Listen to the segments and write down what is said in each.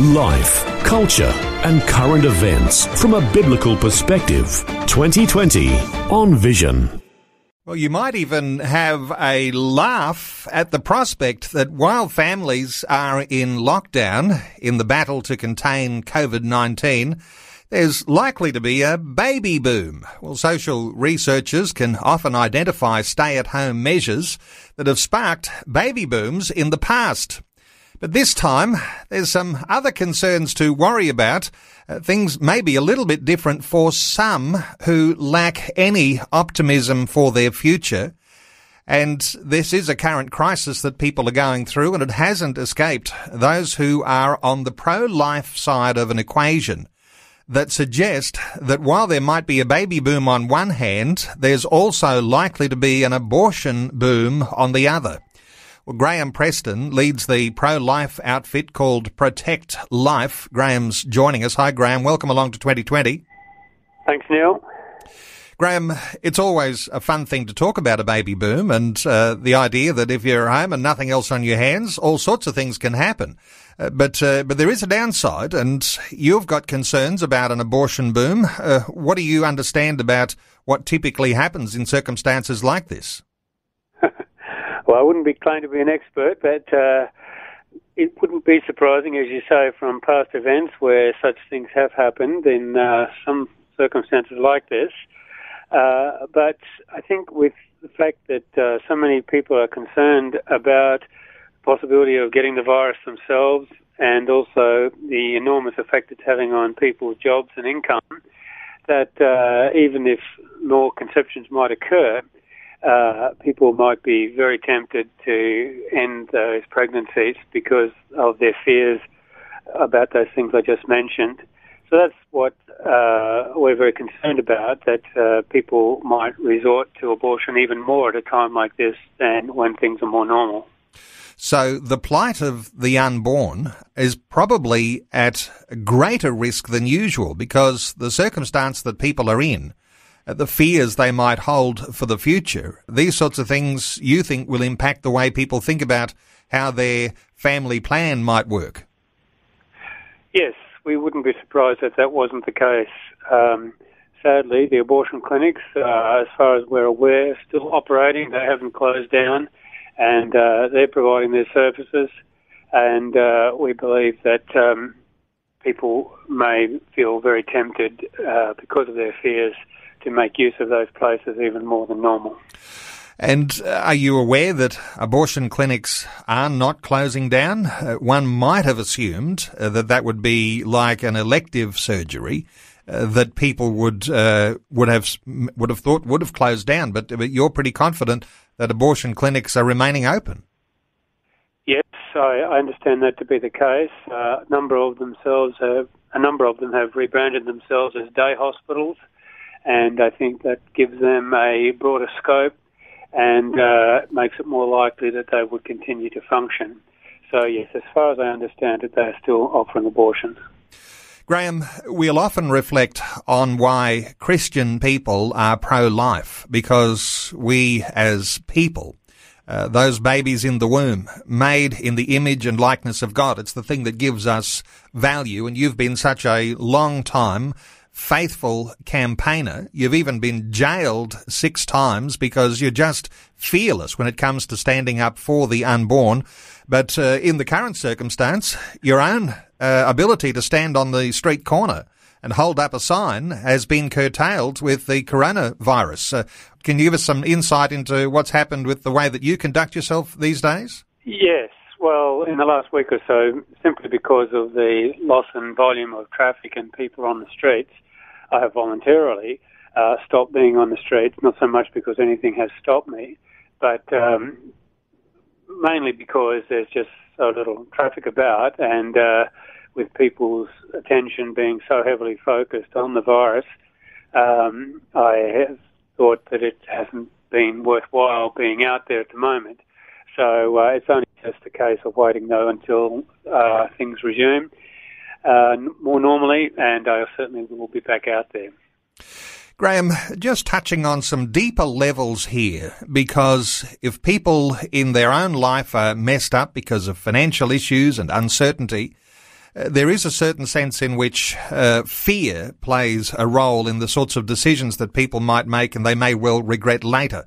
Life, culture, and current events from a biblical perspective. 2020 on Vision. Well, you might even have a laugh at the prospect that while families are in lockdown in the battle to contain COVID 19, there's likely to be a baby boom. Well, social researchers can often identify stay at home measures that have sparked baby booms in the past. But this time, there's some other concerns to worry about. Uh, things may be a little bit different for some who lack any optimism for their future. And this is a current crisis that people are going through, and it hasn't escaped those who are on the pro-life side of an equation that suggest that while there might be a baby boom on one hand, there's also likely to be an abortion boom on the other. Well, Graham Preston leads the pro-life outfit called Protect Life. Graham's joining us. Hi, Graham. Welcome along to 2020. Thanks, Neil. Graham, it's always a fun thing to talk about a baby boom and uh, the idea that if you're home and nothing else on your hands, all sorts of things can happen. Uh, but uh, but there is a downside, and you've got concerns about an abortion boom. Uh, what do you understand about what typically happens in circumstances like this? Well, I wouldn't be claimed to be an expert, but uh, it wouldn't be surprising, as you say, from past events where such things have happened in uh, some circumstances like this. Uh, but I think with the fact that uh, so many people are concerned about the possibility of getting the virus themselves and also the enormous effect it's having on people's jobs and income, that uh, even if more conceptions might occur, uh, people might be very tempted to end those pregnancies because of their fears about those things I just mentioned. So that's what uh, we're very concerned about, that uh, people might resort to abortion even more at a time like this than when things are more normal. So the plight of the unborn is probably at greater risk than usual because the circumstance that people are in the fears they might hold for the future. These sorts of things you think will impact the way people think about how their family plan might work. Yes, we wouldn't be surprised if that wasn't the case. Um, sadly, the abortion clinics, uh, as far as we're aware, are still operating. They haven't closed down, and uh, they're providing their services. And uh, we believe that um, people may feel very tempted uh, because of their fears to make use of those places even more than normal. And uh, are you aware that abortion clinics are not closing down? Uh, one might have assumed uh, that that would be like an elective surgery uh, that people would uh, would have would have thought would have closed down. But, but you're pretty confident that abortion clinics are remaining open. Yes, I, I understand that to be the case. Uh, a number of themselves have a number of them have rebranded themselves as day hospitals and I think that gives them a broader scope and uh, makes it more likely that they would continue to function. So, yes, as far as I understand it, they are still offering abortions. Graham, we'll often reflect on why Christian people are pro life because we as people, uh, those babies in the womb, made in the image and likeness of God, it's the thing that gives us value. And you've been such a long time faithful campaigner. You've even been jailed six times because you're just fearless when it comes to standing up for the unborn. But uh, in the current circumstance, your own uh, ability to stand on the street corner and hold up a sign has been curtailed with the coronavirus. Uh, can you give us some insight into what's happened with the way that you conduct yourself these days? Yes. Well, in the last week or so, simply because of the loss in volume of traffic and people on the streets, I have voluntarily uh, stopped being on the streets, not so much because anything has stopped me, but um, mainly because there's just so little traffic about, and uh, with people's attention being so heavily focused on the virus, um, I have thought that it hasn't been worthwhile being out there at the moment. So uh, it's only just a case of waiting though until uh, things resume uh, more normally, and I certainly will be back out there. Graham, just touching on some deeper levels here, because if people in their own life are messed up because of financial issues and uncertainty, there is a certain sense in which uh, fear plays a role in the sorts of decisions that people might make and they may well regret later.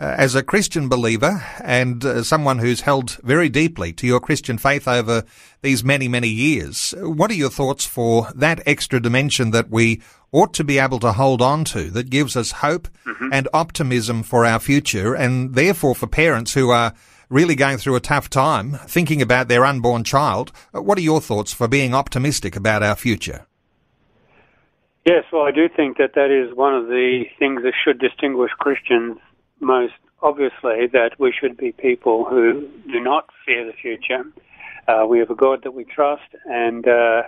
Uh, as a Christian believer and uh, someone who's held very deeply to your Christian faith over these many, many years, what are your thoughts for that extra dimension that we ought to be able to hold on to that gives us hope mm-hmm. and optimism for our future and therefore for parents who are really going through a tough time thinking about their unborn child, uh, what are your thoughts for being optimistic about our future? Yes, well, I do think that that is one of the things that should distinguish Christians most obviously that we should be people who do not fear the future. Uh, we have a God that we trust, and uh,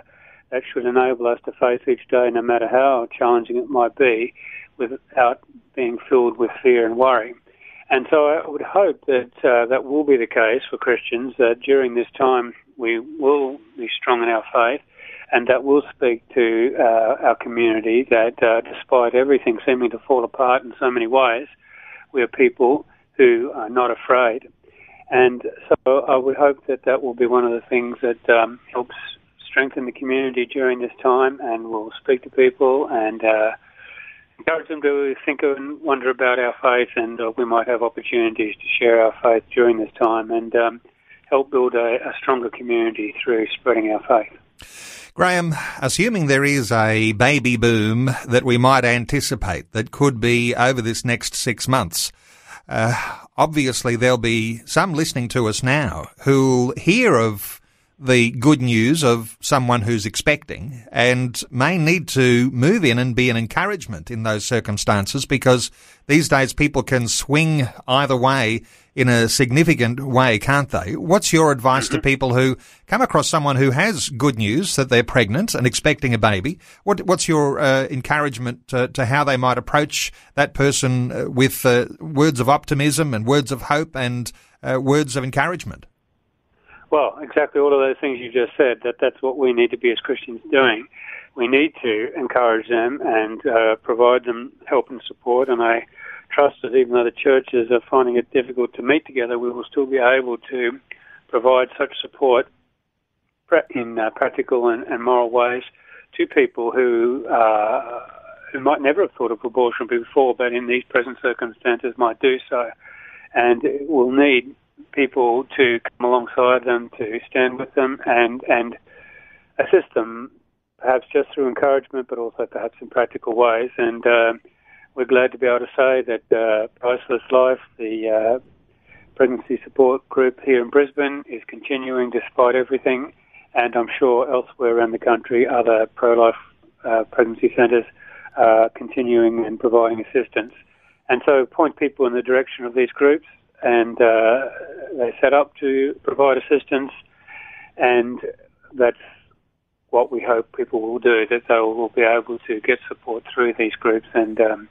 that should enable us to face each day, no matter how challenging it might be, without being filled with fear and worry. And so I would hope that uh, that will be the case for Christians, that during this time we will be strong in our faith, and that will speak to uh, our community that uh, despite everything seeming to fall apart in so many ways, we're people who are not afraid. And so I would hope that that will be one of the things that um, helps strengthen the community during this time and will speak to people and uh, encourage them to think and wonder about our faith. And uh, we might have opportunities to share our faith during this time and um, help build a, a stronger community through spreading our faith. Graham, assuming there is a baby boom that we might anticipate that could be over this next six months, uh, obviously there'll be some listening to us now who'll hear of the good news of someone who's expecting and may need to move in and be an encouragement in those circumstances because these days people can swing either way in a significant way, can't they? What's your advice to mm-hmm. people who come across someone who has good news that they're pregnant and expecting a baby? What, what's your uh, encouragement to, to, how they might approach that person uh, with uh, words of optimism and words of hope and uh, words of encouragement? Well, exactly all of those things you just said. That that's what we need to be as Christians doing. We need to encourage them and uh, provide them help and support. And I trust that even though the churches are finding it difficult to meet together, we will still be able to provide such support in uh, practical and, and, moral ways to people who uh, who might never have thought of abortion before, but in these present circumstances might do so, and will need people to come alongside them, to stand with them, and and assist them, perhaps just through encouragement, but also perhaps in practical ways. And uh, we're glad to be able to say that uh, Priceless Life, the uh, pregnancy support group here in Brisbane, is continuing despite everything. And I'm sure elsewhere around the country, other pro-life uh, pregnancy centres are continuing and providing assistance. And so point people in the direction of these groups, and uh, they set up to provide assistance, and that's what we hope people will do, that they will be able to get support through these groups and um,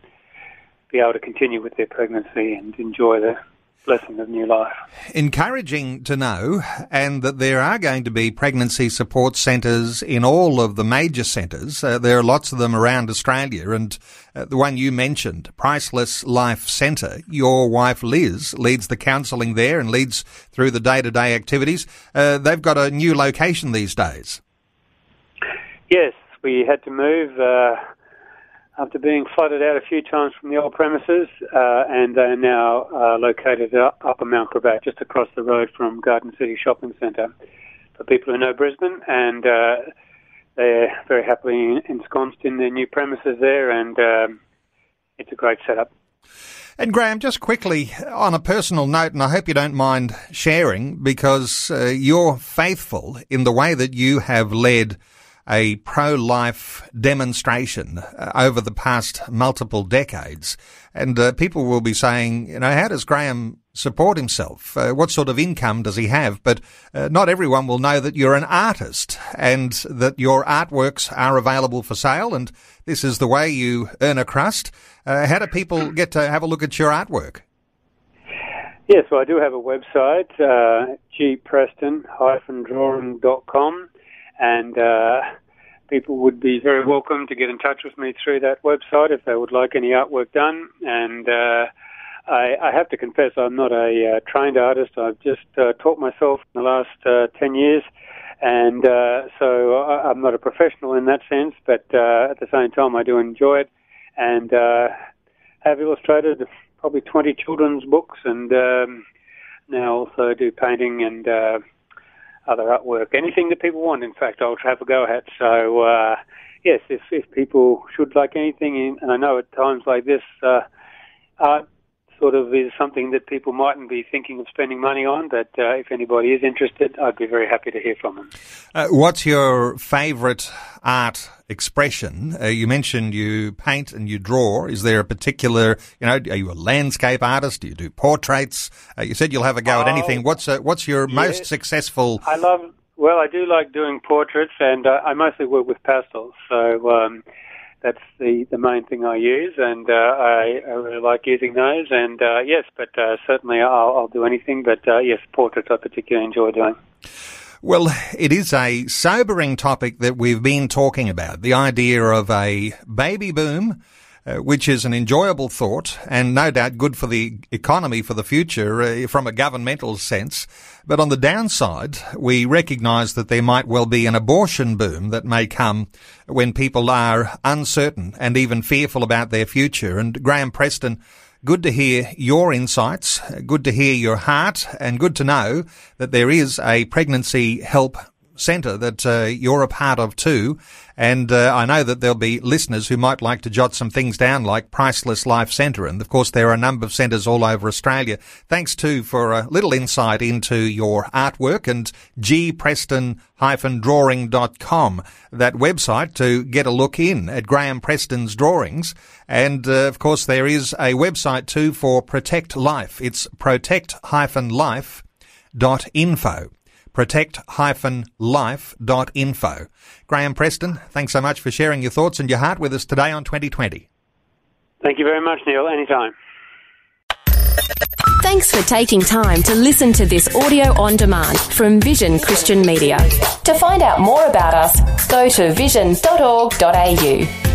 be able to continue with their pregnancy and enjoy the blessing of new life. Encouraging to know, and that there are going to be pregnancy support centres in all of the major centres. Uh, there are lots of them around Australia, and uh, the one you mentioned, Priceless Life Centre, your wife Liz leads the counselling there and leads through the day to day activities. Uh, they've got a new location these days. Yes, we had to move uh, after being flooded out a few times from the old premises, uh, and they are now uh, located up in Mount Gravatt, just across the road from Garden City Shopping Centre. For people who know Brisbane, and uh, they're very happily ensconced in their new premises there, and um, it's a great setup. And Graham, just quickly on a personal note, and I hope you don't mind sharing, because uh, you're faithful in the way that you have led a pro-life demonstration uh, over the past multiple decades. And uh, people will be saying, you know, how does Graham support himself? Uh, what sort of income does he have? But uh, not everyone will know that you're an artist and that your artworks are available for sale. And this is the way you earn a crust. Uh, how do people get to have a look at your artwork? Yes, well, I do have a website, uh, gpreston-drawing.com, and uh, people would be very welcome to get in touch with me through that website if they would like any artwork done. And uh, I, I, have to confess, I'm not a uh, trained artist. I've just uh, taught myself in the last uh, 10 years. And uh, so I, am not a professional in that sense, but at the same time, I do enjoy it and uh have illustrated probably 20 children's books, and um, now also do painting and uh, other artwork. Anything that people want, in fact, I'll have a go at. So, uh, yes, if, if people should like anything, and I know at times like this, uh, art sort of is something that people mightn't be thinking of spending money on, but uh, if anybody is interested, I'd be very happy to hear from them. Uh, what's your favourite art expression? Uh, you mentioned you paint and you draw. Is there a particular, you know, are you a landscape artist? Do you do portraits? Uh, you said you'll have a go at oh, anything. What's uh, what's your yeah, most successful? I love. Well, I do like doing portraits, and uh, I mostly work with pastels. So. Um, that's the, the main thing I use, and uh, I, I really like using those. And uh, yes, but uh, certainly I'll, I'll do anything. But uh, yes, portraits I particularly enjoy doing. Well, it is a sobering topic that we've been talking about. The idea of a baby boom uh, which is an enjoyable thought and no doubt good for the economy for the future uh, from a governmental sense. But on the downside, we recognise that there might well be an abortion boom that may come when people are uncertain and even fearful about their future. And Graham Preston, good to hear your insights, good to hear your heart, and good to know that there is a pregnancy help centre that uh, you're a part of too. And uh, I know that there'll be listeners who might like to jot some things down like Priceless Life Centre. And of course, there are a number of centres all over Australia. Thanks too for a little insight into your artwork and gpreston-drawing.com, that website to get a look in at Graham Preston's drawings. And uh, of course, there is a website too for Protect Life. It's protect-life.info protect-life.info. Graham Preston, thanks so much for sharing your thoughts and your heart with us today on 2020. Thank you very much, Neil. Anytime. Thanks for taking time to listen to this audio on demand from Vision Christian Media. To find out more about us, go to vision.org.au.